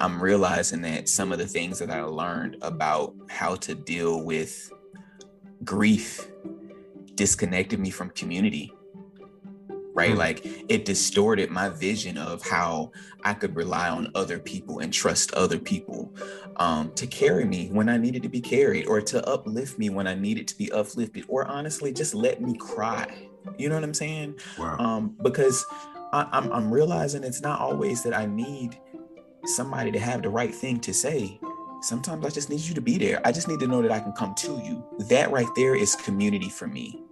I'm realizing that some of the things that I learned about how to deal with grief disconnected me from community. Right? Mm. Like it distorted my vision of how I could rely on other people and trust other people um, to carry me when I needed to be carried or to uplift me when I needed to be uplifted or honestly just let me cry. You know what I'm saying? Wow. Um, because I, I'm, I'm realizing it's not always that I need somebody to have the right thing to say. Sometimes I just need you to be there. I just need to know that I can come to you. That right there is community for me.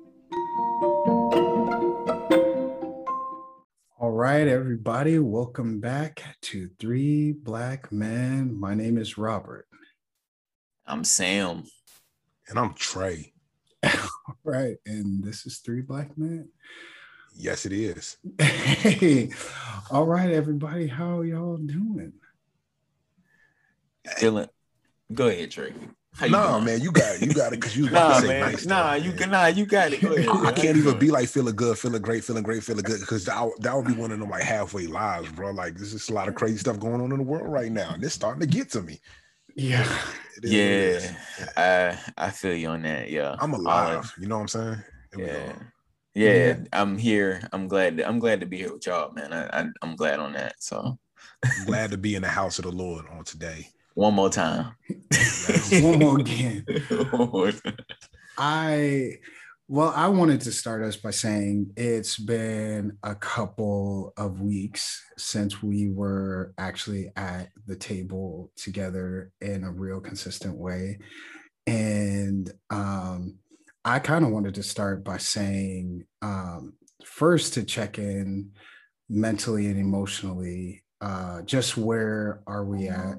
All right, everybody, welcome back to Three Black Men. My name is Robert. I'm Sam. And I'm Trey. All right, and this is Three Black Men. Yes, it is. Hey, all right, everybody. How y'all doing? Feeling. Go ahead, Trey. How nah, man, you got it. You got it because you nah, man. Nice Stuff, nah, you can nah, you got it. Go ahead, I can't even be like feeling good, feeling great, feeling great, feeling good because that, that would be one of them like halfway lives, bro. Like this is a lot of crazy stuff going on in the world right now, and it's starting to get to me. Yeah. Yeah. I I feel you on that. Yeah. I'm um, alive. you know what I'm saying? yeah. Yeah, yeah, I'm here. I'm glad. To, I'm glad to be here with y'all, man. I, I am glad on that. So I'm glad to be in the house of the Lord on today. One more time. One more again. I well, I wanted to start us by saying it's been a couple of weeks since we were actually at the table together in a real consistent way. And um I kind of wanted to start by saying um, first to check in mentally and emotionally, uh, just where are we at?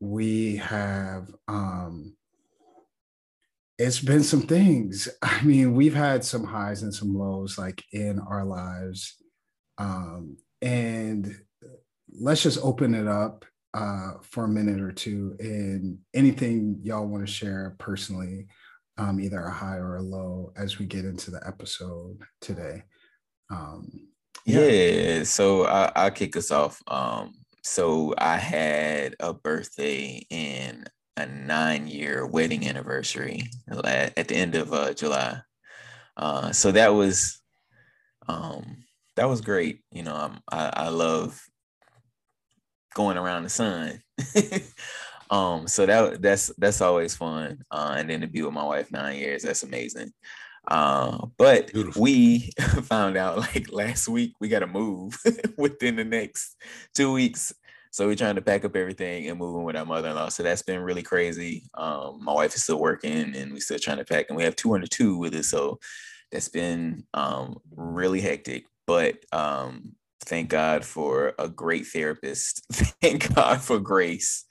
We have, um, it's been some things. I mean, we've had some highs and some lows like in our lives. Um, and let's just open it up uh, for a minute or two and anything y'all want to share personally um, either a high or a low as we get into the episode today. Um, yeah. yeah. so I, I'll kick us off. Um, so I had a birthday in a nine year wedding anniversary at, at the end of uh, July. Uh, so that was um, that was great. You know, um, I, I love going around the sun. Um, so that that's that's always fun. Uh, and then to be with my wife nine years, that's amazing. Uh, but Beautiful. we found out like last week we got to move within the next two weeks. So we're trying to pack up everything and move in with our mother-in-law. So that's been really crazy. Um, my wife is still working and we're still trying to pack, and we have two under two with us. So that's been um, really hectic. But um, thank God for a great therapist. thank God for grace.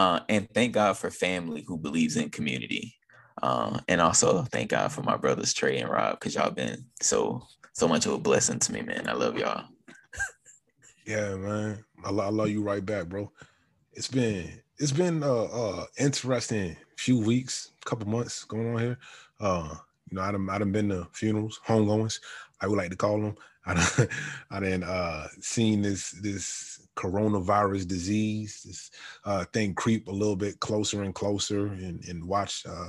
Uh, and thank God for family who believes in community. Uh, and also thank God for my brothers Trey and Rob because y'all been so so much of a blessing to me, man. I love y'all. yeah, man. I, I love you right back, bro. It's been it's been uh uh interesting few weeks, couple months going on here. Uh, you know, I done I done been to funerals, homegoings, I would like to call them. I done, I done uh seen this this coronavirus disease, this uh, thing creep a little bit closer and closer, and, and watch uh,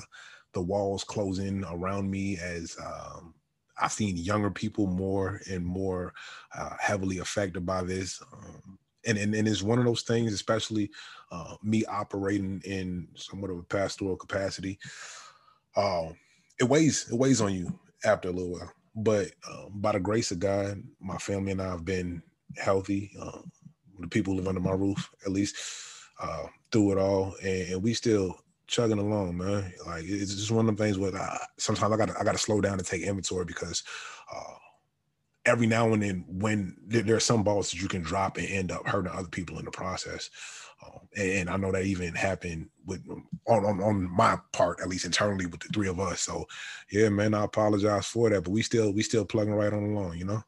the walls close in around me as um, I've seen younger people more and more uh, heavily affected by this. Um, and, and, and it's one of those things, especially uh, me operating in somewhat of a pastoral capacity. Uh, it weighs it weighs on you after a little while. But um, by the grace of God, my family and I have been healthy. Um, the people who live under my roof, at least uh, through it all, and, and, we still chugging along, man. Like it's just one of the things where I, sometimes I got I got to slow down and take inventory because uh, every now and then when there, there, are some balls that you can drop and end up hurting other people in the process. Um, and, and, I know that even happened with on, on on my part, at least internally with the three of us. So yeah, man, I apologize for that, but we still we still plugging right on along, you know.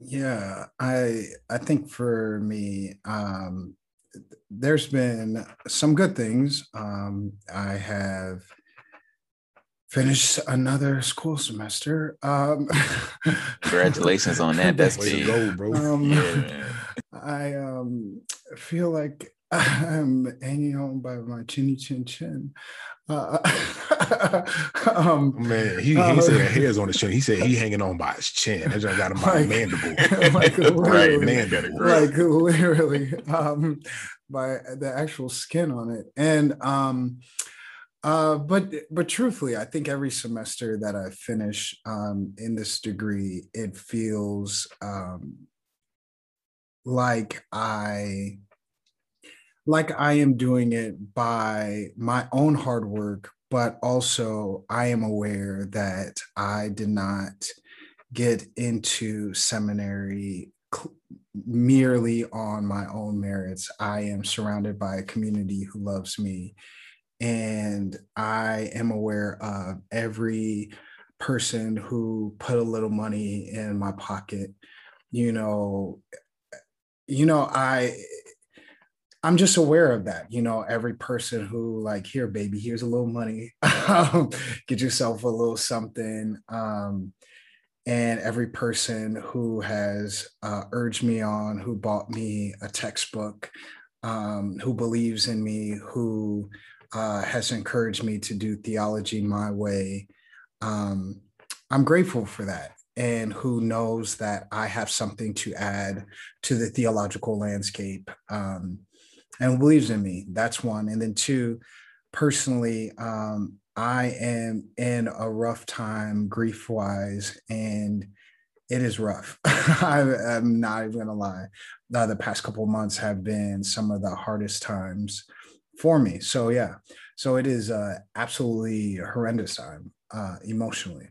Yeah, I I think for me, um, there's been some good things. Um, I have finished another school semester. Um, Congratulations on that. That's way go, bro. Um, yeah. I um, feel like I'm hanging on by my chinny chin chin. Uh, um, Man, he, he uh, said hairs on his chin. He said he hanging on by his chin. That just got him by like, mandible. Like right, mandible. Like literally, um, by the actual skin on it. And um, uh, but but truthfully, I think every semester that I finish um, in this degree, it feels um, like I like I am doing it by my own hard work, but also I am aware that I did not get into seminary cl- merely on my own merits. I am surrounded by a community who loves me and I am aware of every person who put a little money in my pocket. You know, you know, I I'm just aware of that. You know, every person who like, here, baby, here's a little money. Get yourself a little something. Um, and every person who has uh, urged me on, who bought me a textbook, um, who believes in me, who uh, has encouraged me to do theology my way. Um, I'm grateful for that. And who knows that I have something to add to the theological landscape um, and believes in me. That's one. And then two, personally, um, I am in a rough time grief wise, and it is rough. I, am not even gonna lie. Uh, the past couple months have been some of the hardest times for me. So yeah, so it is uh, absolutely horrendous time uh, emotionally.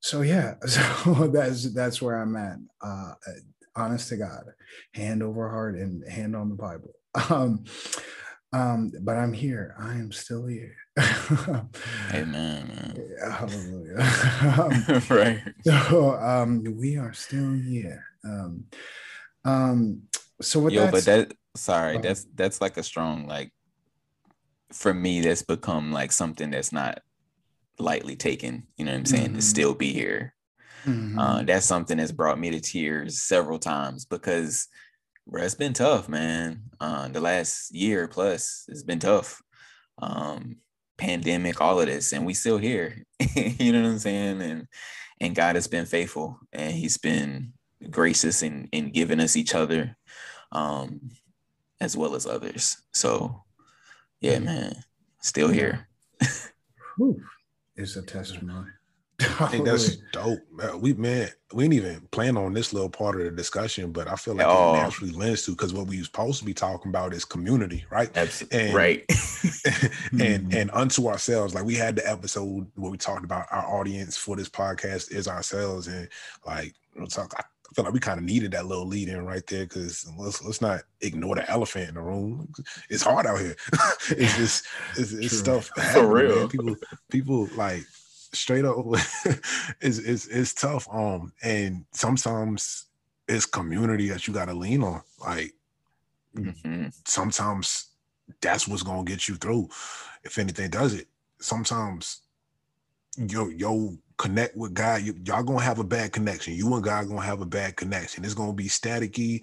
So yeah, so that's that's where I'm at. Uh, honest to God, hand over heart and hand on the Bible. Um, um, but I'm here. I am still here. Amen. Hallelujah. um, right. So um, we are still here. Um, um, so what? Yo, but that sorry, that's that's like a strong like for me, that's become like something that's not lightly taken. You know what I'm saying? Mm-hmm. To still be here. Mm-hmm. Uh, that's something that's brought me to tears several times because bro, it's been tough, man. Uh, the last year plus, it's been tough. Um, pandemic, all of this, and we still here. you know what I'm saying? And and God has been faithful, and He's been gracious in in giving us each other, um, as well as others. So yeah, man, still here. it's a testimony. I think that's dope. Man, We man, we didn't even plan on this little part of the discussion, but I feel like oh. it naturally lends to because what we were supposed to be talking about is community, right? Absolutely. And, right. and mm-hmm. and unto ourselves, like we had the episode where we talked about our audience for this podcast is ourselves, and like we'll talk. I I feel like we kind of needed that little lead in right there because let's let's not ignore the elephant in the room. It's hard out here. it's just it's, it's stuff for real. Man. People people like straight up is it's it's tough. Um, and sometimes it's community that you got to lean on. Like mm-hmm. sometimes that's what's gonna get you through. If anything does it, sometimes yo yo connect with God, you, y'all gonna have a bad connection. You and God gonna have a bad connection. It's gonna be staticky.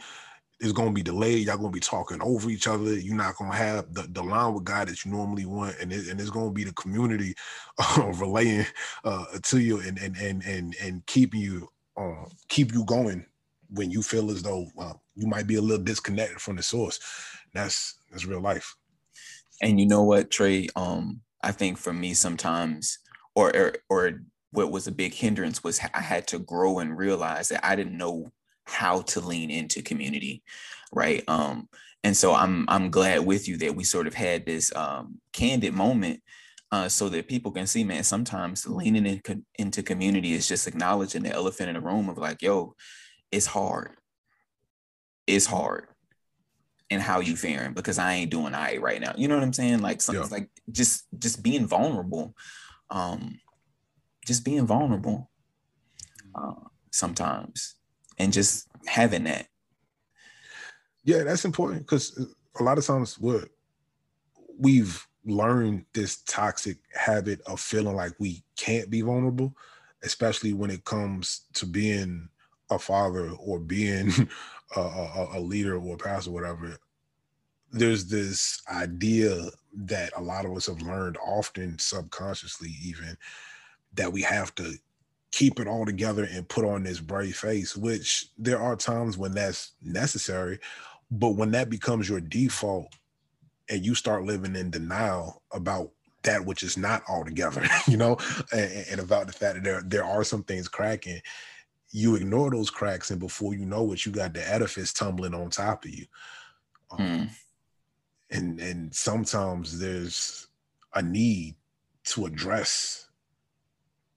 It's gonna be delayed. Y'all gonna be talking over each other. You're not gonna have the, the line with God that you normally want, and it, and it's gonna be the community uh, relaying uh, to you and and and and and keeping you uh, keep you going when you feel as though you might be a little disconnected from the source. That's that's real life. And you know what, Trey? Um, I think for me sometimes, or or, or what was a big hindrance was I had to grow and realize that I didn't know how to lean into community, right? Um, and so I'm I'm glad with you that we sort of had this um, candid moment uh, so that people can see, man. Sometimes leaning in, into community is just acknowledging the elephant in the room of like, yo, it's hard. It's hard. and how you faring because I ain't doing I right now. You know what I'm saying? Like something yeah. like just just being vulnerable. Um just being vulnerable uh, sometimes and just having that. Yeah, that's important because a lot of times what we've learned this toxic habit of feeling like we can't be vulnerable, especially when it comes to being a father or being a, a, a leader or a pastor, or whatever. There's this idea that a lot of us have learned, often subconsciously, even that we have to keep it all together and put on this brave face, which there are times when that's necessary. But when that becomes your default and you start living in denial about that which is not all together, you know, and, and, about the fact that there, there are some things cracking, you ignore those cracks, and before you know it, you got the edifice tumbling on top of you. Um, mm. And and sometimes there's a need to address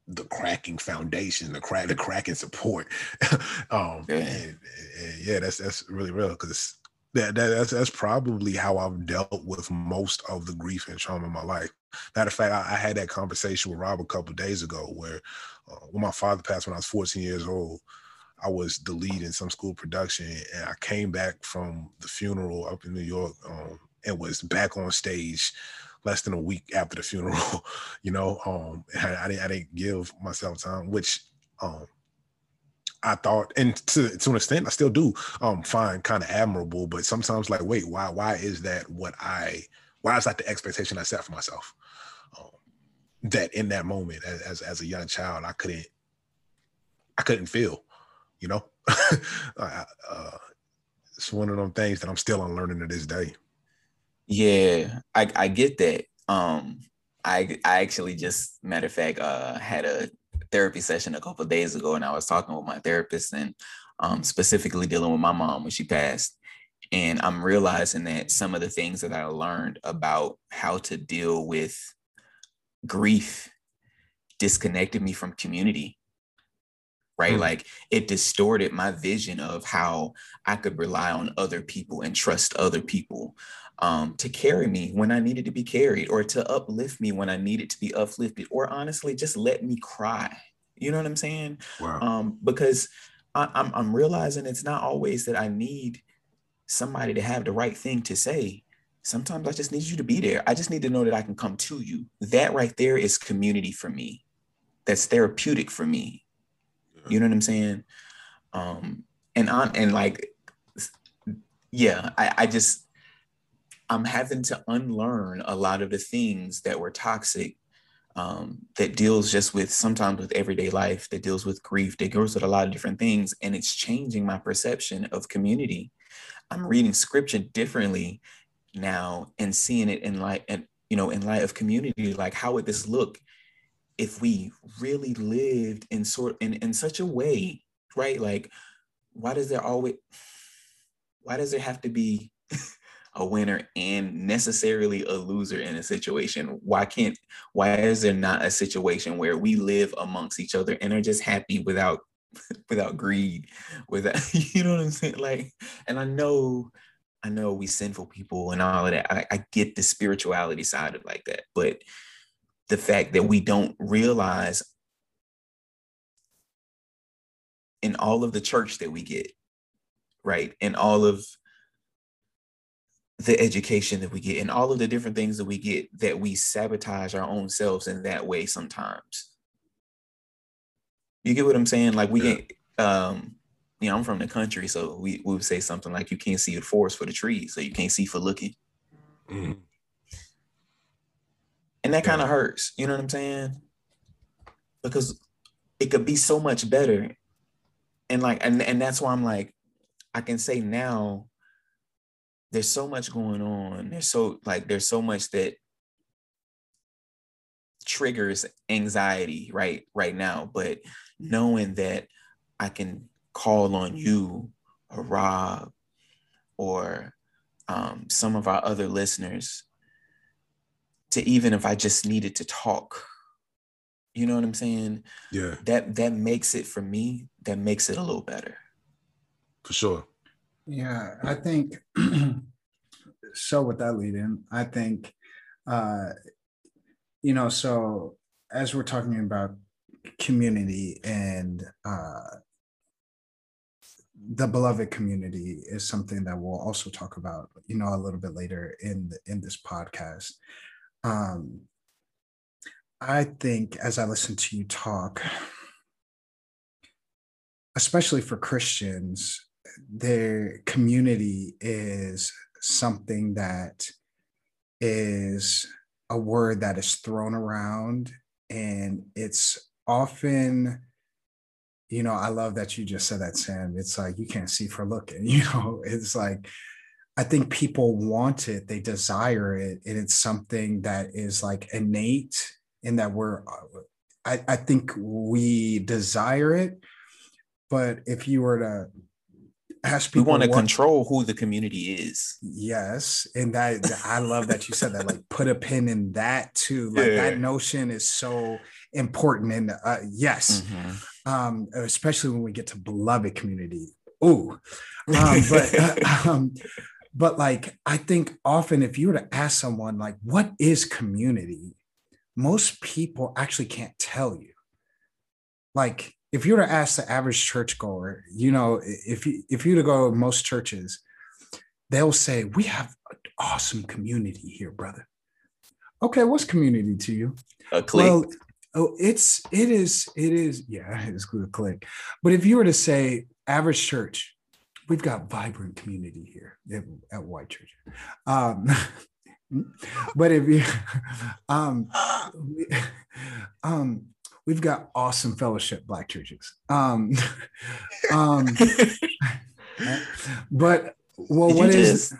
the cracking foundation, the crack, the cracking support. um, yeah. And, and yeah, that's that's really real because that, that that's that's probably how I've dealt with most of the grief and trauma in my life. Matter of fact, I, I had that conversation with Rob a couple days ago where uh, when my father passed when I was 14 years old, I was the lead in some school production, and I came back from the funeral up in New York um, and was back on stage less than a week after the funeral. you know, um, I, I, didn't, I didn't give myself time, which um, I thought, and to to an extent, I still do um, find kind of admirable. But sometimes, like, wait, why why is that what I why is that the expectation I set for myself? Um, that in that moment, as as a young child, I couldn't I couldn't feel, you know. uh, it's one of them things that I'm still unlearning to this day. Yeah, I, I get that. Um, I I actually just matter of fact uh, had a therapy session a couple days ago, and I was talking with my therapist and um, specifically dealing with my mom when she passed. And I'm realizing that some of the things that I learned about how to deal with grief disconnected me from community right? Mm. Like it distorted my vision of how I could rely on other people and trust other people um, to carry me when I needed to be carried, or to uplift me when I needed to be uplifted, or honestly, just let me cry. You know what I'm saying? Wow. Um, because I, I'm, I'm realizing it's not always that I need somebody to have the right thing to say. Sometimes I just need you to be there. I just need to know that I can come to you. That right there is community for me. That's therapeutic for me. You know what I'm saying? Um, and on and like, yeah, I, I just I'm having to unlearn a lot of the things that were toxic um, that deals just with sometimes with everyday life, that deals with grief, that deals with a lot of different things. And it's changing my perception of community. I'm reading scripture differently now and seeing it in light and you know in light of community like how would this look if we really lived in sort in, in such a way right like why does there always why does there have to be a winner and necessarily a loser in a situation? Why can't, why is there not a situation where we live amongst each other and are just happy without, without greed, without, you know what I'm saying? Like, and I know, I know we sinful people and all of that. I, I get the spirituality side of like that, but the fact that we don't realize in all of the church that we get, right? In all of the education that we get and all of the different things that we get that we sabotage our own selves in that way sometimes. You get what I'm saying? Like we yeah. get um you know, I'm from the country, so we, we would say something like you can't see the forest for the trees, so you can't see for looking. Mm-hmm. And that kind of hurts, you know what I'm saying? Because it could be so much better. And like, and, and that's why I'm like, I can say now there's so much going on. There's so like there's so much that triggers anxiety right right now. But knowing that I can call on you or Rob or um, some of our other listeners to even if I just needed to talk. You know what I'm saying? Yeah. That that makes it for me, that makes it a little better. For sure. Yeah, I think so with that lead in, I think, uh, you know, so as we're talking about community and uh, the beloved community is something that we'll also talk about, you know, a little bit later in the, in this podcast. Um, I think as I listen to you talk, especially for Christians, their community is something that is a word that is thrown around and it's often you know i love that you just said that sam. It's like you can't see for looking you know? It's like i think people want it they desire it and it's something that is like innate in that we're uh, I, I think we desire it but if you were to ask people, we want to control who the community is. Yes, and that I love that you said that. Like, put a pin in that too. Like yeah. that notion is so important. And uh, yes, mm-hmm. um, especially when we get to beloved community. Ooh, um, but uh, um, but like I think often if you were to ask someone like, what is community? Most people actually can't tell you. Like if you were to ask the average churchgoer, you know, if you if you to go to most churches, they'll say, We have an awesome community here, brother. Okay, what's community to you? A clique. Well, oh, it's it is, it is, yeah, it's a click. But if you were to say average church, we've got vibrant community here at, at White Church. Um, but if you um, um we've got awesome fellowship black churches. Um, um, but well, Did what is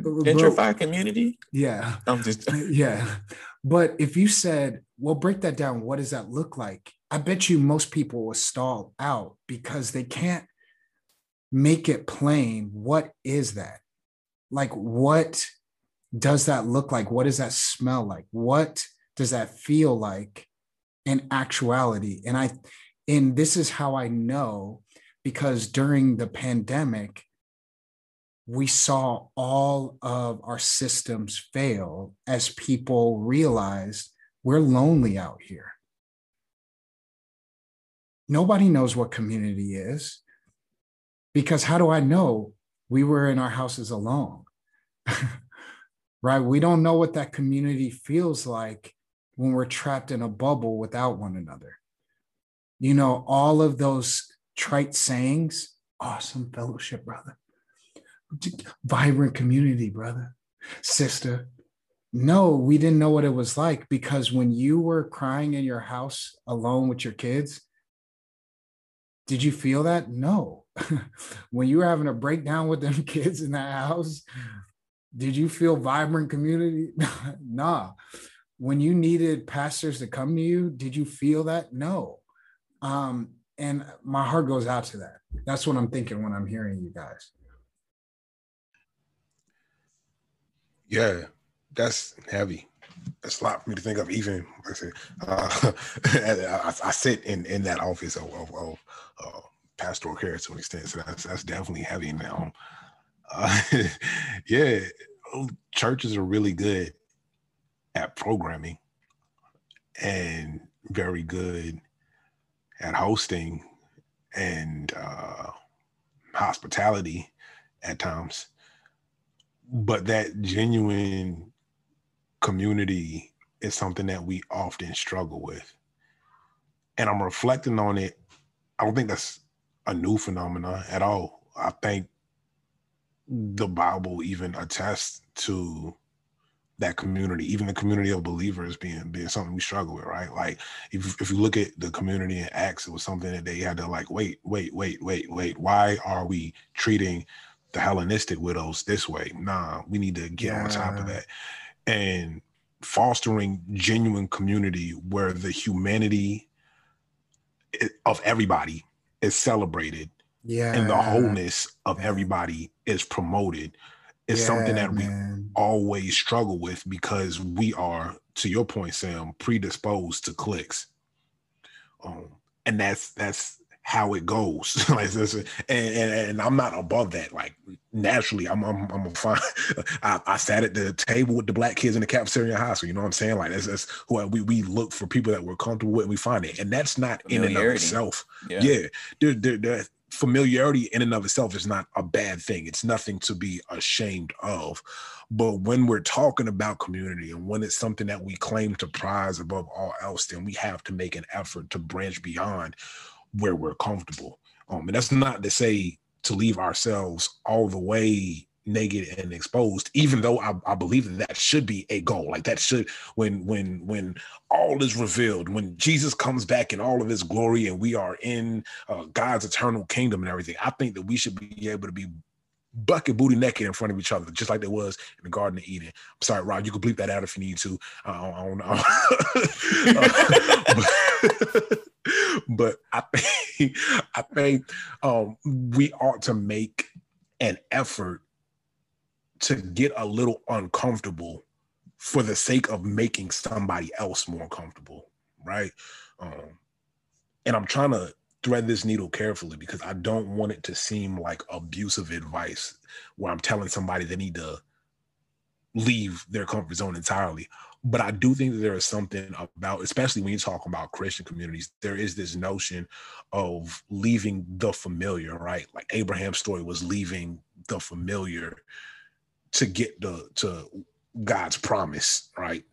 gentrified community? Yeah, I'm just yeah. But if you said, well, break that down. What does that look like? I bet you most people will stall out because they can't make it plain. What is that? Like, what does that look like? What does that smell like? What does that feel like? And actuality. And I and this is how I know because during the pandemic, we saw all of our systems fail as people realized we're lonely out here. Nobody knows what community is because how do I know we were in our houses alone? right? We don't know what that community feels like when we're trapped in a bubble without one another. You know, all of those trite sayings, awesome fellowship, brother. Vibrant community, brother, sister. No, we didn't know what it was like because when you were crying in your house alone with your kids, did you feel that? No. when you were having a breakdown with them kids in that house, did you feel vibrant community? nah when you needed pastors to come to you, did you feel that? No. Um, and my heart goes out to that. That's what I'm thinking when I'm hearing you guys. Yeah, that's heavy. That's a lot for me to think of. Even like I, said, uh, I, I, sit in in that office of, of, of uh, pastoral care to an extent, so that's that's definitely heavy now. Uh, yeah, churches are really good at programming and very good at hosting and uh, hospitality at times. But that genuine community is something that we often struggle with. And I'm reflecting on it. I don't think that's a new phenomenon at all. I think the Bible even attests to that community, even the community of believers being being something we struggle with, right? Like if if you look at the community in Acts, it was something that they had to like, wait, wait, wait, wait, wait. Why are we treating the Hellenistic widows this way? Nah, we need to get yeah. on top of that. And fostering genuine community where the humanity of everybody is celebrated yeah and the wholeness of everybody is promoted is yeah, something that man. we always struggle with because we are, to your point, Sam, predisposed to clicks. Um, and that's that's how it goes. like this, and, and, and I'm not above that. Like naturally, I'm I'm I'm a fine. I, I sat at the table with the black kids in the cafeteria high school. You know what I'm saying? Like that's, that's who we we look for people that we're comfortable with. and We find it, and that's not in and of itself. Yeah, yeah there, there, there, familiarity in and of itself is not a bad thing. It's nothing to be ashamed of. But when we're talking about community and when it's something that we claim to prize above all else, then we have to make an effort to branch beyond where we're comfortable. Um, and that's not to say to leave ourselves all the way naked and exposed even though I, I, believe that that should be a goal like that should when when when all is revealed when jesus comes back in all of his glory and we are in uh, god's eternal kingdom and everything i think that we should be able to be bucket booty naked in front of each other, just like there was in the Garden of Eden. I'm sorry, Rob, you can bleep that out if you need to. I don't know. uh, but, but, I think I think um, we ought to make an effort to get a little uncomfortable for the sake of making somebody else more comfortable, right? Um, and I'm trying to thread this needle carefully because I don't want it to seem like abusive advice where I'm telling somebody they need to leave their comfort zone entirely. But I do think that there is something about, especially when you talk about Christian communities, there is this notion of leaving the familiar, right? Like Abraham's story was leaving the familiar to get the to God's promise, right?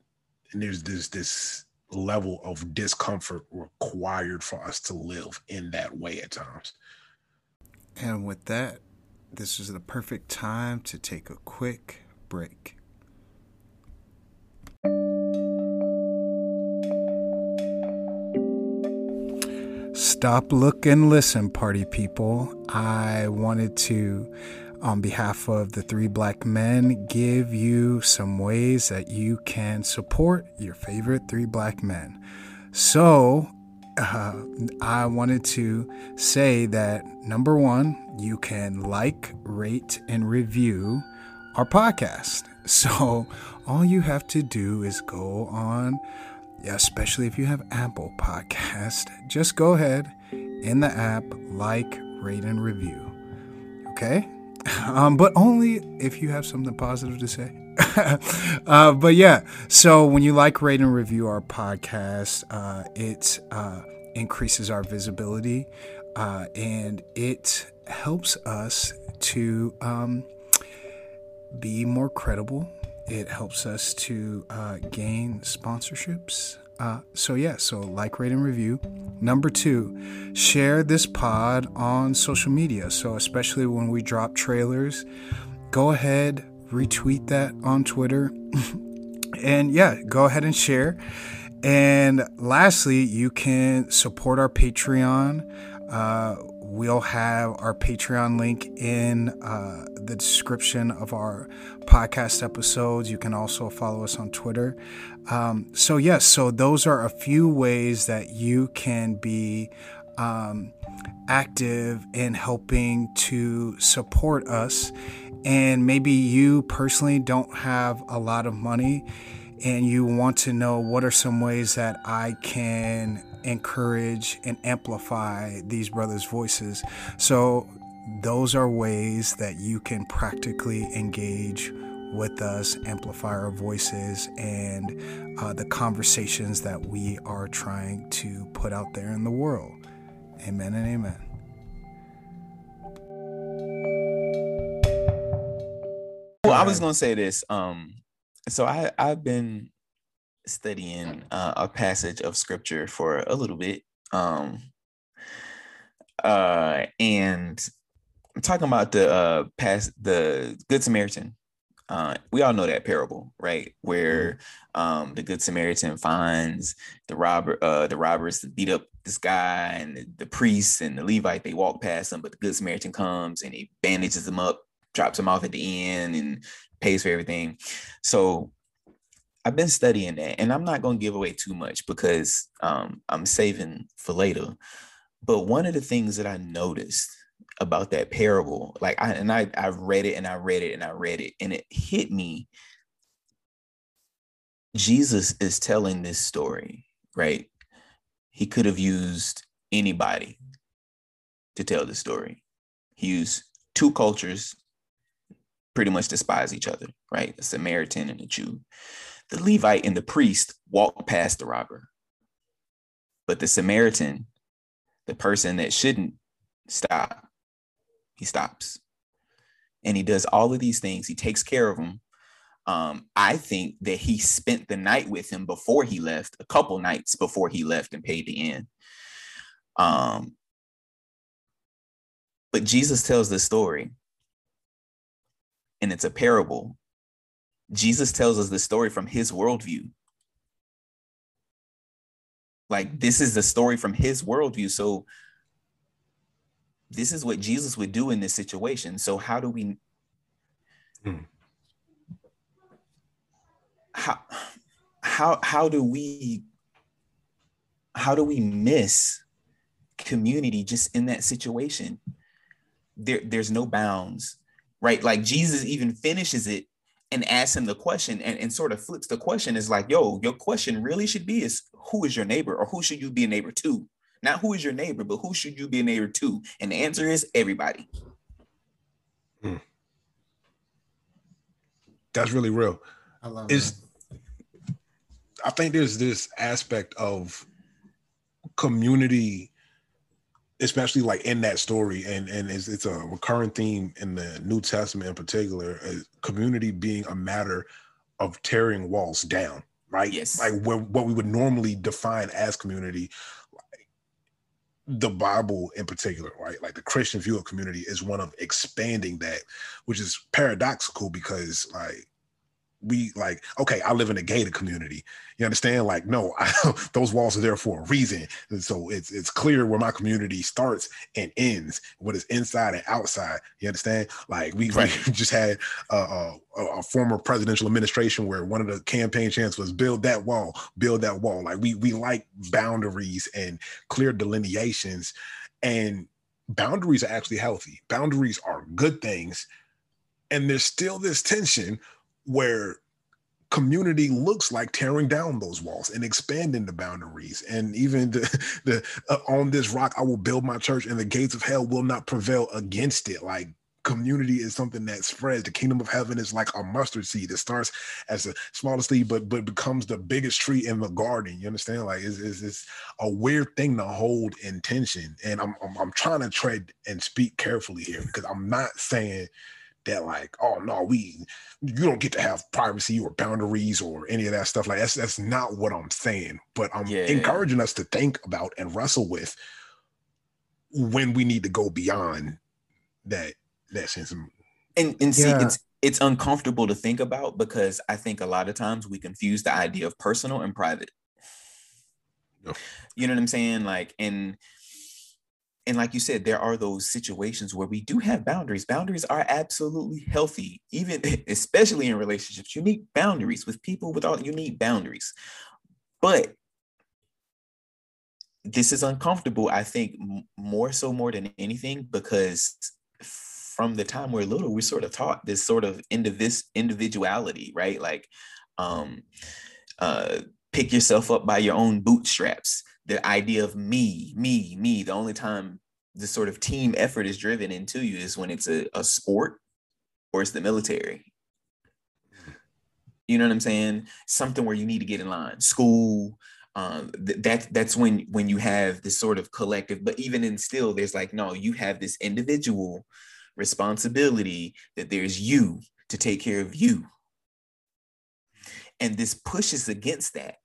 And there's this this level of discomfort required for us to live in that way at times. And with that, this is the perfect time to take a quick break. Stop, look, and listen, party people. I wanted to on behalf of the three black men, give you some ways that you can support your favorite three black men. So, uh, I wanted to say that number one, you can like, rate, and review our podcast. So, all you have to do is go on, especially if you have Apple Podcast, just go ahead in the app, like, rate, and review. Okay? Um, but only if you have something positive to say. uh, but yeah, so when you like, rate, and review our podcast, uh, it uh, increases our visibility uh, and it helps us to um, be more credible. It helps us to uh, gain sponsorships. Uh, so, yeah, so like, rate, and review. Number two, share this pod on social media. So, especially when we drop trailers, go ahead, retweet that on Twitter. and yeah, go ahead and share. And lastly, you can support our Patreon. Uh, we'll have our Patreon link in uh, the description of our podcast episodes. You can also follow us on Twitter. Um, so, yes, so those are a few ways that you can be um, active in helping to support us. And maybe you personally don't have a lot of money and you want to know what are some ways that I can encourage and amplify these brothers' voices. So, those are ways that you can practically engage with us, amplify our voices, and uh, the conversations that we are trying to put out there in the world. Amen and amen. Well, I was gonna say this. Um, so I I've been studying uh, a passage of scripture for a little bit. Um, uh, and I'm talking about the uh, past the Good Samaritan. Uh, we all know that parable, right? Where mm-hmm. um, the Good Samaritan finds the robber, uh, the robbers beat up this guy, and the, the priest and the Levite they walk past him, but the Good Samaritan comes and he bandages them up, drops them off at the end, and pays for everything. So I've been studying that, and I'm not going to give away too much because um, I'm saving for later. But one of the things that I noticed about that parable, like I and I I read it and I read it and I read it, and it hit me. Jesus is telling this story, right? He could have used anybody to tell the story. He used two cultures pretty much despise each other, right? The Samaritan and the Jew. The Levite and the priest walk past the robber. But the Samaritan, the person that shouldn't stop, he stops. And he does all of these things. He takes care of him. Um, I think that he spent the night with him before he left, a couple nights before he left and paid the end. Um, but Jesus tells this story, and it's a parable. Jesus tells us the story from his worldview. Like, this is the story from his worldview. So, this is what Jesus would do in this situation. So, how do we? Hmm. How how how do we how do we miss community just in that situation? there, there's no bounds, right? Like Jesus even finishes it and asks him the question and, and sort of flips the question is like, yo, your question really should be is who is your neighbor or who should you be a neighbor to? Not who is your neighbor, but who should you be a neighbor to? And the answer is everybody. Hmm. That's really real. I love is I think there's this aspect of community especially like in that story and and it's, it's a recurring theme in the new testament in particular uh, community being a matter of tearing walls down right? Yes. Like what, what we would normally define as community the bible in particular right? Like the christian view of community is one of expanding that which is paradoxical because like we like okay i live in a gated community. You understand? Like no I, those walls are there for a reason. And so it's it's clear where my community starts and ends what is inside and outside. You understand? Like we, right. we just had a, a, a, former presidential administration where one of the campaign chants was build that wall build that wall. Like we we like boundaries and clear delineations and boundaries are actually healthy. Boundaries are good things and there's still this tension where community looks like tearing down those walls and expanding the boundaries. And even the, the uh, on this rock i will build my church and the gates of hell will not prevail against it. Like community is something that spreads. The kingdom of heaven is like a mustard seed. That starts as the smallest seed but but becomes the biggest tree in the garden. You understand? Like it's, it's, it's a weird thing to hold intention. And I'm, I'm i'm trying to tread and speak carefully here because i'm not saying that like, oh no, we you don't get to have privacy or boundaries or any of that stuff. Like that's that's not what I'm saying. But I'm yeah. encouraging us to think about and wrestle with when we need to go beyond that that sense of and and see yeah. it's it's uncomfortable to think about because I think a lot of times we confuse the idea of personal and private. You know what I'm saying? Like, and and like you said there are those situations where we do have boundaries. Boundaries are absolutely healthy even especially in relationships. You need boundaries with people without you need boundaries. But this is uncomfortable i think more so more than anything because from the time we're little we're sort of taught this sort of indivis- individuality right? Like um uh pick yourself up by your own bootstraps the idea of me, me, me. The only time the sort of team effort is driven into you is when it's a, a sport or it's the military. You know what I'm saying? Something where you need to get in line. School. Um, th- that that's when when you have this sort of collective. But even in still, there's like no, you have this individual responsibility that there's you to take care of you, and this pushes against that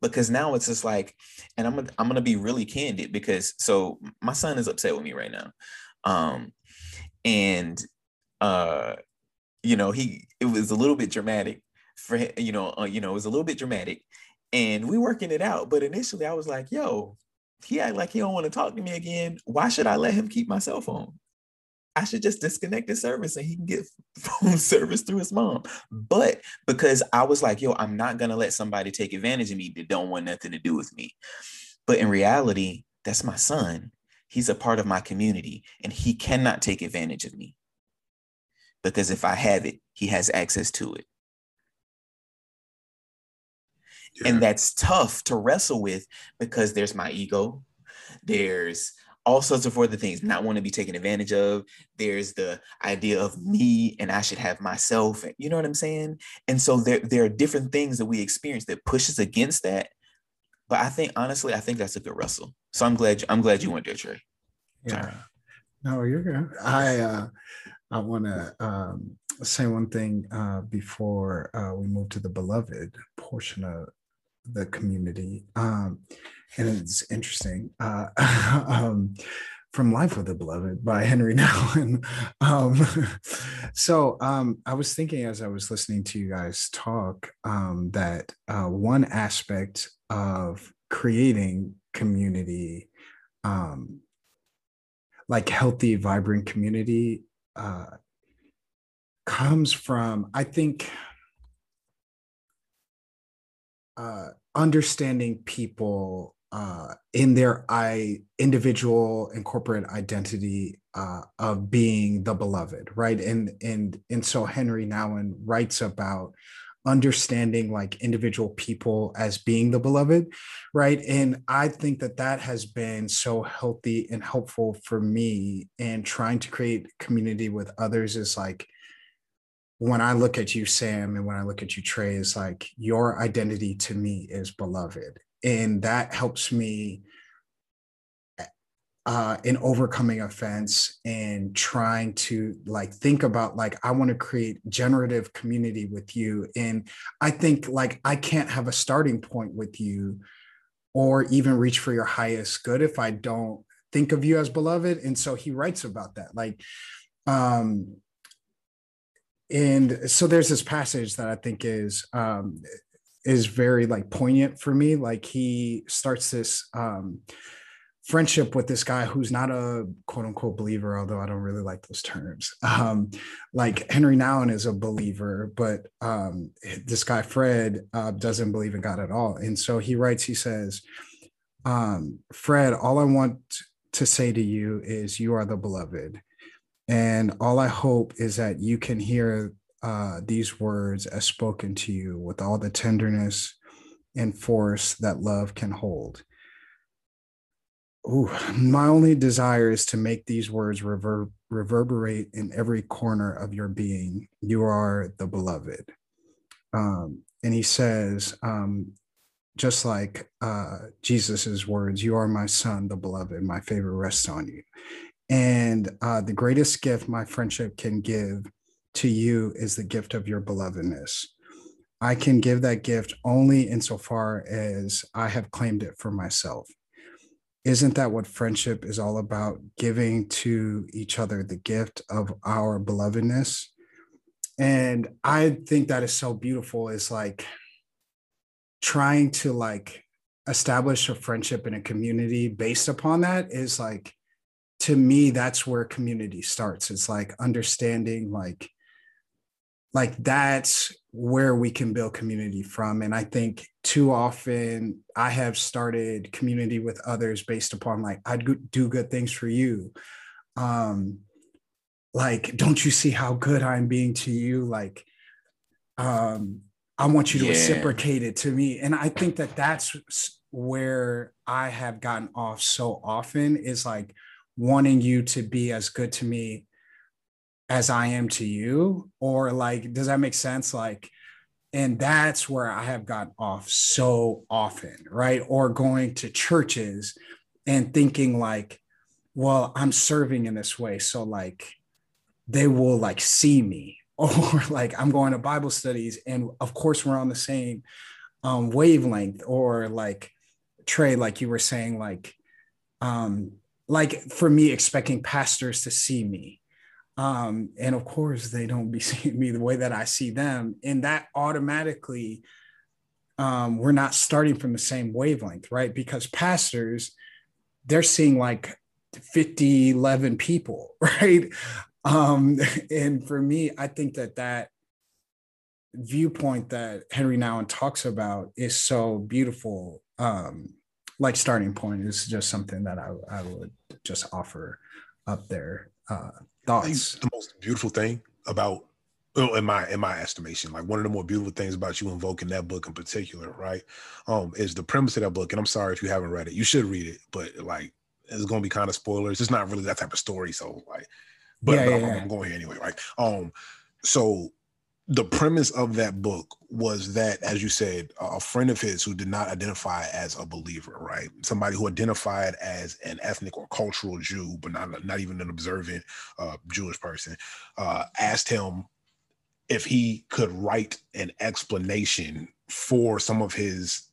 because now it's just like, and I'm I'm gonna be really candid because so my son is upset with me right now, um, and uh, you know he it was a little bit dramatic for you know uh, you know it was a little bit dramatic, and we working it out. But initially I was like, yo, he act like he don't want to talk to me again. Why should I let him keep my cell phone? I should just disconnect the service and he can get phone service through his mom. But because I was like, yo, I'm not gonna let somebody take advantage of me that don't want nothing to do with me. But in reality, that's my son. He's a part of my community and he cannot take advantage of me. Because if I have it, he has access to it. Yeah. And that's tough to wrestle with because there's my ego, there's all sorts of other things, not want to be taken advantage of. There's the idea of me and I should have myself. And, you know what I'm saying? And so there, there are different things that we experience that pushes against that. But I think honestly, I think that's a good wrestle. So I'm glad you, I'm glad you went there, Trey. Yeah. Sorry. No, you're good. I uh I want to um, say one thing uh, before uh, we move to the beloved portion of the community. Um, and it's interesting. Uh, um, from Life of the Beloved by Henry Nouwen. Um, so um, I was thinking as I was listening to you guys talk um, that uh, one aspect of creating community, um, like healthy, vibrant community, uh, comes from, I think, uh, understanding people uh, in their I individual and corporate identity uh, of being the beloved, right? And and and so Henry Nouwen writes about understanding like individual people as being the beloved, right? And I think that that has been so healthy and helpful for me in trying to create community with others. Is like when I look at you, Sam, and when I look at you, Trey, is like your identity to me is beloved. And that helps me uh, in overcoming offense and trying to like think about like i want to create generative community with you. And i think like i can't have a starting point with you or even reach for your highest good if i don't think of you as beloved. And so he writes about that like um and so there's this passage that i think is um is very like poignant for me. Like he starts this um, friendship with this guy who's not a quote unquote believer, although I don't really like those terms. Um, like Henry Nouwen is a believer, but um, this guy Fred uh, doesn't believe in God at all. And so he writes, he says, um, Fred, all I want to say to you is you are the beloved. And all I hope is that you can hear uh, these words as spoken to you with all the tenderness and force that love can hold. Ooh, my only desire is to make these words rever- reverberate in every corner of your being. You are the beloved. Um, and he says, um, just like uh, Jesus's words, you are my son, the beloved, my favor rests on you. And uh, the greatest gift my friendship can give to you is the gift of your belovedness. I can give that gift only insofar as I have claimed it for myself. Isn't that what friendship is all about? Giving to each other the gift of our belovedness. And I think that is so beautiful. Is like trying to like establish a friendship in a community based upon that is like to me that's where community starts. It's like understanding like like that's where we can build community from. And i think too often i have started community with others based upon like i do good things for you. Um like don't you see how good i'm being to you? Like um i want you to yeah. reciprocate it to me. And i think that that's where i have gotten off so often is like wanting you to be as good to me as I am to you? Or like, does that make sense? Like, and that's where I have gotten off so often, right? Or going to churches and thinking like, well, I'm serving in this way. So like they will like see me. Or like I'm going to Bible studies and of course we're on the same um wavelength or like Trey, like you were saying, like um like for me expecting pastors to see me um, and of course, they don't be seeing me the way that I see them. And that automatically, um, we're not starting from the same wavelength, right? Because pastors, they're seeing like 50, 11 people, right? Um, and for me, I think that that viewpoint that Henry Nouwen talks about is so beautiful. Um, like starting point is just something that I, I would just offer up there. Uh, Thoughts? the most beautiful thing about well, in my in my estimation, like one of the more beautiful things about you invoking that book in particular, right? Um, is the premise of that book. And I'm sorry if you haven't read it, you should read it, but like it's gonna be kind of spoilers. It's not really that type of story, so like, but, yeah, but yeah, I'm, yeah. I'm, going here anyway, right? Um, so the premise of that book was that, as you said, a friend of his who did not identify as a believer, right? Somebody who identified as an ethnic or cultural Jew, but not not even an observant uh, Jewish person, uh, asked him if he could write an explanation for some of his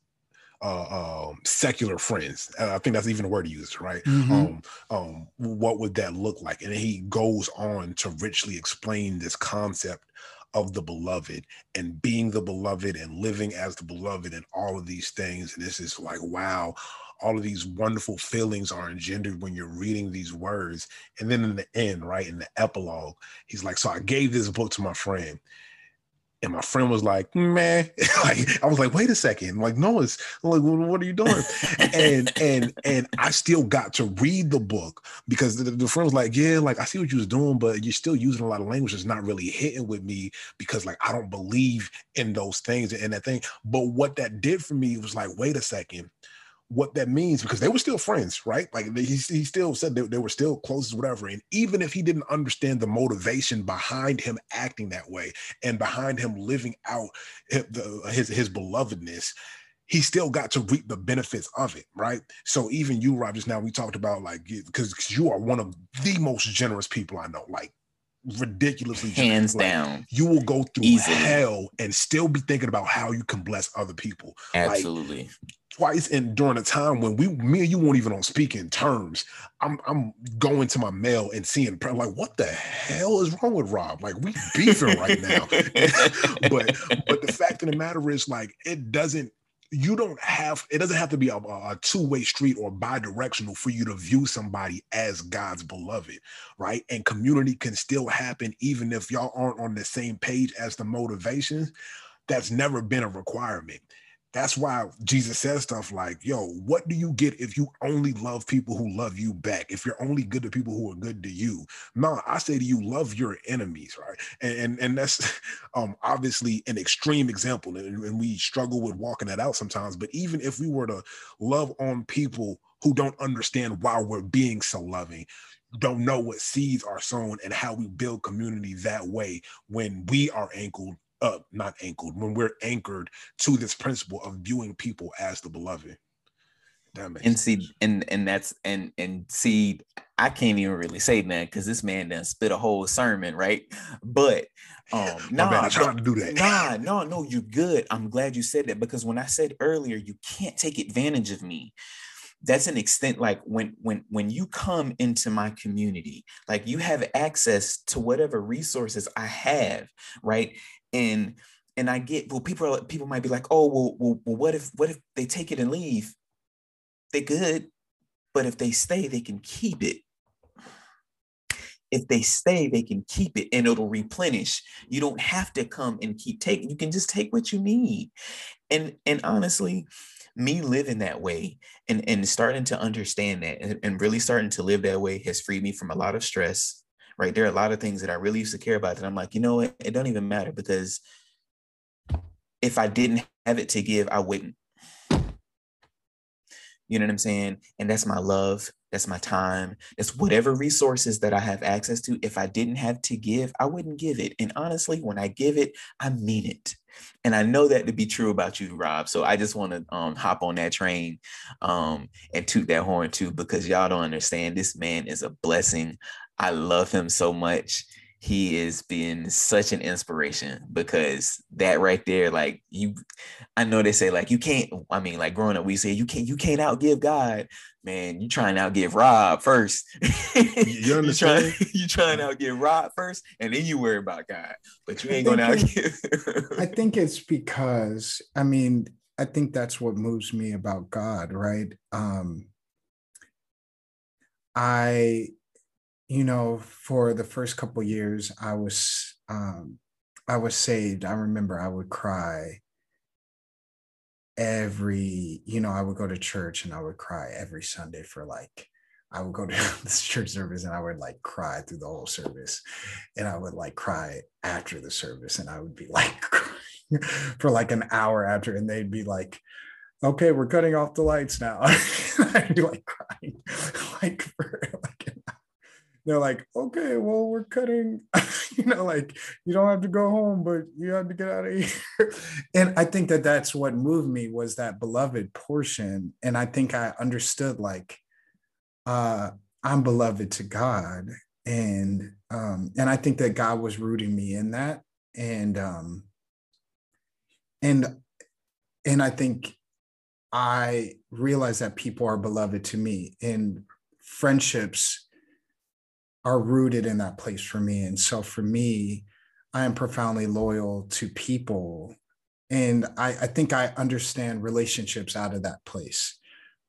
uh, um, secular friends. I think that's even a word he used, right? Mm-hmm. Um, um, what would that look like? And he goes on to richly explain this concept of the beloved and being the beloved and living as the beloved and all of these things. And this is like, wow, all of these wonderful feelings are engendered when you're reading these words. And then in the end, right, in the epilogue, he's like, So I gave this book to my friend. And my friend was like, man, like I was like, wait a second. I'm like, no, it's I'm like, what are you doing? and and and I still got to read the book because the, the, friend was like, yeah, like I see what you was doing, but you're still using a lot of language that's not really hitting with me because like I don't believe in those things and that thing. But what that did for me was like, wait a second what that means because they were still friends, right? Like he, he still said they, they were still close, whatever. And even if he didn't understand the motivation behind him acting that way and behind him living out his, his belovedness, he still got to reap the benefits of it, right? So even you, Rob, just now we talked about like because you are one of the most generous people I know, like ridiculously hands like, down. You will go through Easily. hell and still be thinking about how you can bless other people. Absolutely. Like, twice and during a time when we me and you won't even on speaking terms i'm i'm going to my mail and seeing like what the hell is wrong with rob like we beefing right now but but the fact of the matter is like it doesn't you don't have it doesn't have to be a, a, two-way street or bi-directional for you to view somebody as god's beloved right? And community can still happen even if y'all aren't on the same page as the motivations. That's never been a requirement that's why Jesus says stuff like, yo, what do you get if you only love people who love you back? If you're only good to people who are good to you? No, I say to you, love your enemies, right? And and, and that's um obviously an extreme example, and, and we struggle with walking that out sometimes. But even if we were to love on people who don't understand why we're being so loving, don't know what seeds are sown and how we build community that way when we are anchored uh, not anchored, when we're anchored to this principle of viewing people as the beloved. That makes and see, and and that's and and see, I can't even really say that because this man done spit a whole sermon, right? But um nah, bad, I try to do that. Nah, no, no, you're good. I'm glad you said that because when I said earlier, you can't take advantage of me that's an extent like when when when you come into my community like you have access to whatever resources i have right and and I get well, people are, people might be like, oh, well, well, well, what if what if they take it and leave? They could, but if they stay, they can keep it. If they stay, they can keep it and it'll replenish. You don't have to come and keep taking. You can just take what you need. And and honestly, me living that way and, and starting to understand that and, and really starting to live that way has freed me from a lot of stress right? There are a lot of things that I really used to care about that I'm like, you know what? It don't even matter because if I didn't have it to give, I wouldn't. You know what I'm saying? And that's my love. That's my time. That's whatever resources that I have access to. If I didn't have to give, I wouldn't give it. And honestly, when I give it, I mean it. And I know that to be true about you, Rob. So I just want to um, hop on that train um, and toot that horn too, because y'all don't understand. This man is a blessing. I love him so much. He is being such an inspiration because that right there, like you, I know they say like you can't. I mean, like growing up, we say you can't, you can't outgive God. Man, you trying to outgive Rob first. You understand? you trying, you trying to outgive Rob first, and then you worry about God. But you ain't gonna outgive. I think it's because I mean, I think that's what moves me about God, right? Um, I you know, for the first couple years, I was um, I was saved. I remember I would cry every, you know, I would go to church and I would cry every Sunday for like I would go to this church service and I would like cry through the whole service. And I would like cry after the service and I would be like crying for like an hour after and they'd be like, okay, we're cutting off the lights now. I'd be like crying like for they're like, okay, well, we're cutting, you know, like you don't have to go home, but you have to get out of here. and I think that that's what moved me was that beloved portion. And I think I understood like, uh, I'm beloved to God. And, um, and I think that God was rooting me in that. And, um, and, and I think I realized that people are beloved to me and friendships are rooted in that place for me. And so for me, I am profoundly loyal to people. And I, I think I understand relationships out of that place.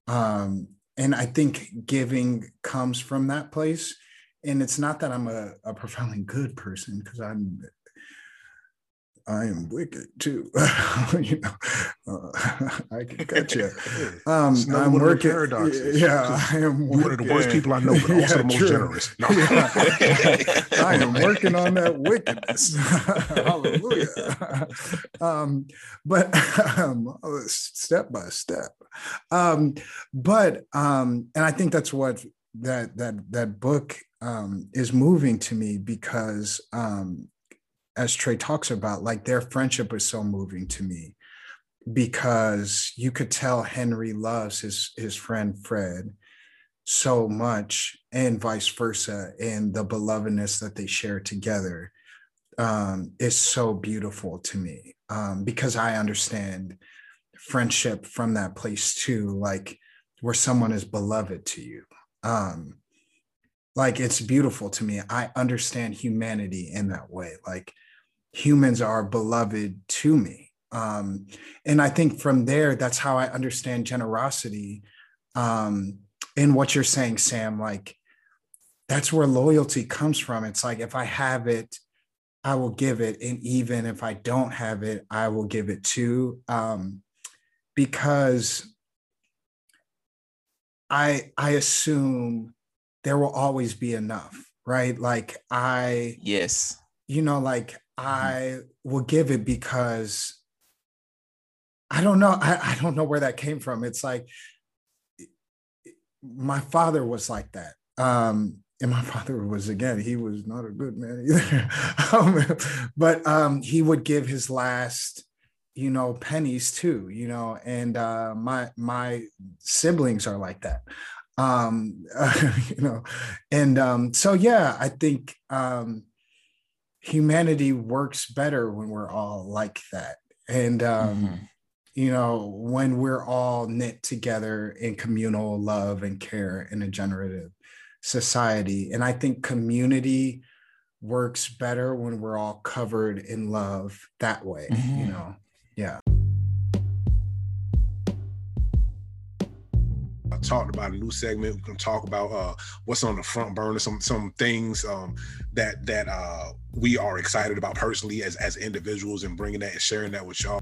Um, and I think giving comes from that place. And it's not that I'm a, a profoundly good person because I'm I am wicked too. you know, uh, I can cut you. Um, I'm working. Paradoxes. Yeah, I am. One of the worst people I know, but also the most true. generous. No. Yeah. I am working on that wickedness. Hallelujah. Um, but um, step by step. Um, but um, and I think that's what that that that book um, is moving to me because um, as Trey talks about, like their friendship was so moving to me because you could tell Henry loves his his friend Fred so much and vice versa and the belovedness that they share together um, is so beautiful to me um, because i understand friendship from that place too like where someone is beloved to you um, like it's beautiful to me. I understand humanity in that way like humans are beloved to me. Um, and I think from there, that's how I understand generosity. Um, and what you're saying, Sam, like that's where loyalty comes from. It's like if I have it, I will give it. And even if I don't have it, I will give it too. Um, because I I assume there will always be enough, right? Like I yes, you know, like. I will give it because I don't know. I, I don't know where that came from. It's like my father was like that. Um, and my father was again, he was not a good man either. um, but um, he would give his last, you know, pennies too, you know, and uh, my my siblings are like that. Um, uh, you know, and um, so yeah, I think um, humanity works better when we're all like that. And, um, mm-hmm. you know, when we're all knit together in communal love and care in a generative society. And I think community works better when we're all covered in love that way, mm-hmm. you know? Yeah. Talked about a new segment. We're gonna talk about uh, what's on the front burner, some some things um, that that uh, we are excited about personally as as individuals, and bringing that and sharing that with y'all.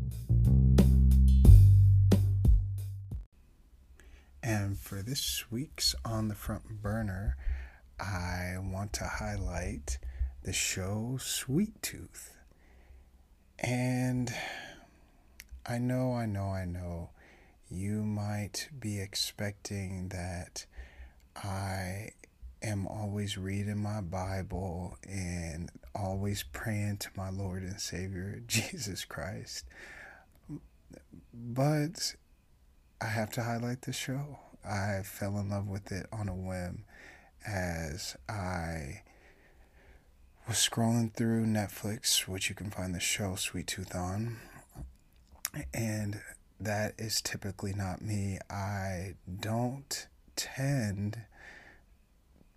And for this week's on the front burner, I want to highlight the show Sweet Tooth. And I know, I know, I know you might be expecting that I am always reading my Bible and always praying to my Lord and Savior, Jesus Christ. But I have to highlight the show. I fell in love with it on a whim as I was scrolling through Netflix, which you can find the show Sweet Tooth on. And that is typically not me. I don't tend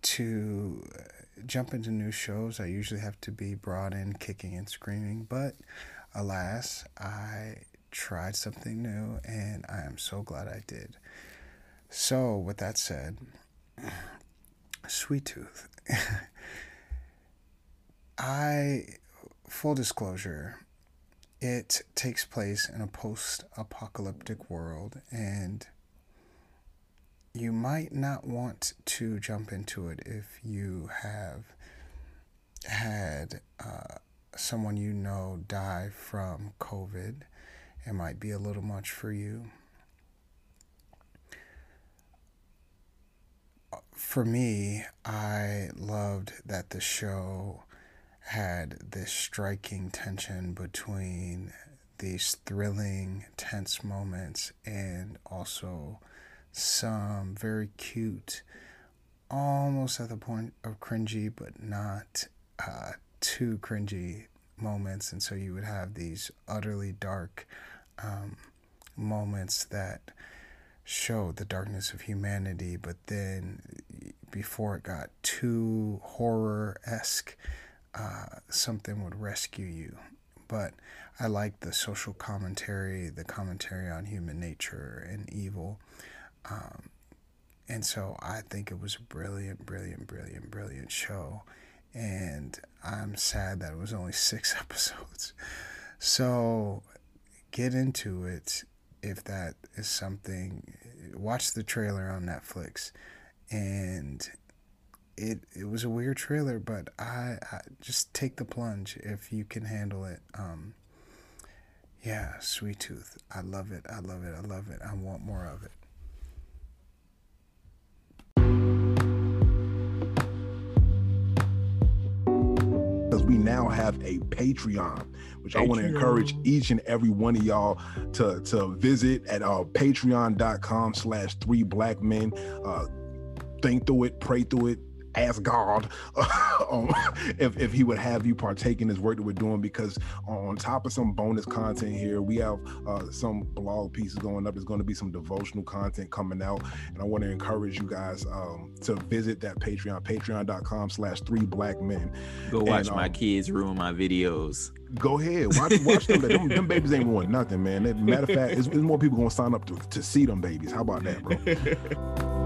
to uh, jump into new shows. I usually have to be brought in kicking and screaming, but alas, I tried something new and I am so glad I did. So, with that said, Sweet Tooth. I, full disclosure, it takes place in a post apocalyptic world, and you might not want to jump into it if you have had uh, someone you know die from COVID. It might be a little much for you. for me, I loved that the show had this striking tension between these thrilling, tense moments and also some very cute, almost at the point of cringy, but not uh, too cringy moments. And so you would have these utterly dark um, moments that showed the darkness of humanity, but then before it got too horror esque, uh, something would rescue you. But I like the social commentary, the commentary on human nature and evil. Um, and so I think it was a brilliant, brilliant, brilliant, brilliant show. And I'm sad that it was only six episodes. So get into it if that is something. Watch the trailer on Netflix. And it it was a weird trailer, but I, I just take the plunge if you can handle it. Um, yeah, Sweet Tooth. I love it. I love it. I love it. I want more of it. because we now have a Patreon, which Patreon. I want to encourage each and every one of y'all to to visit at uh, patreon.com slash three black men. Uh, think through it, pray through it, ask God um, if, if he would have you partake in this work that we're doing because on top of some bonus content here, we have uh, some blog pieces going up. There's going to be some devotional content coming out. And I want to encourage you guys um, to visit that Patreon, patreon.com slash three black men. Go watch and, um, my kids ruin my videos. Go ahead. Watch, watch them. them. them. babies ain't ruin nothing, man. Matter of fact, it's more people going to sign up to, to see them babies. How about that, bro?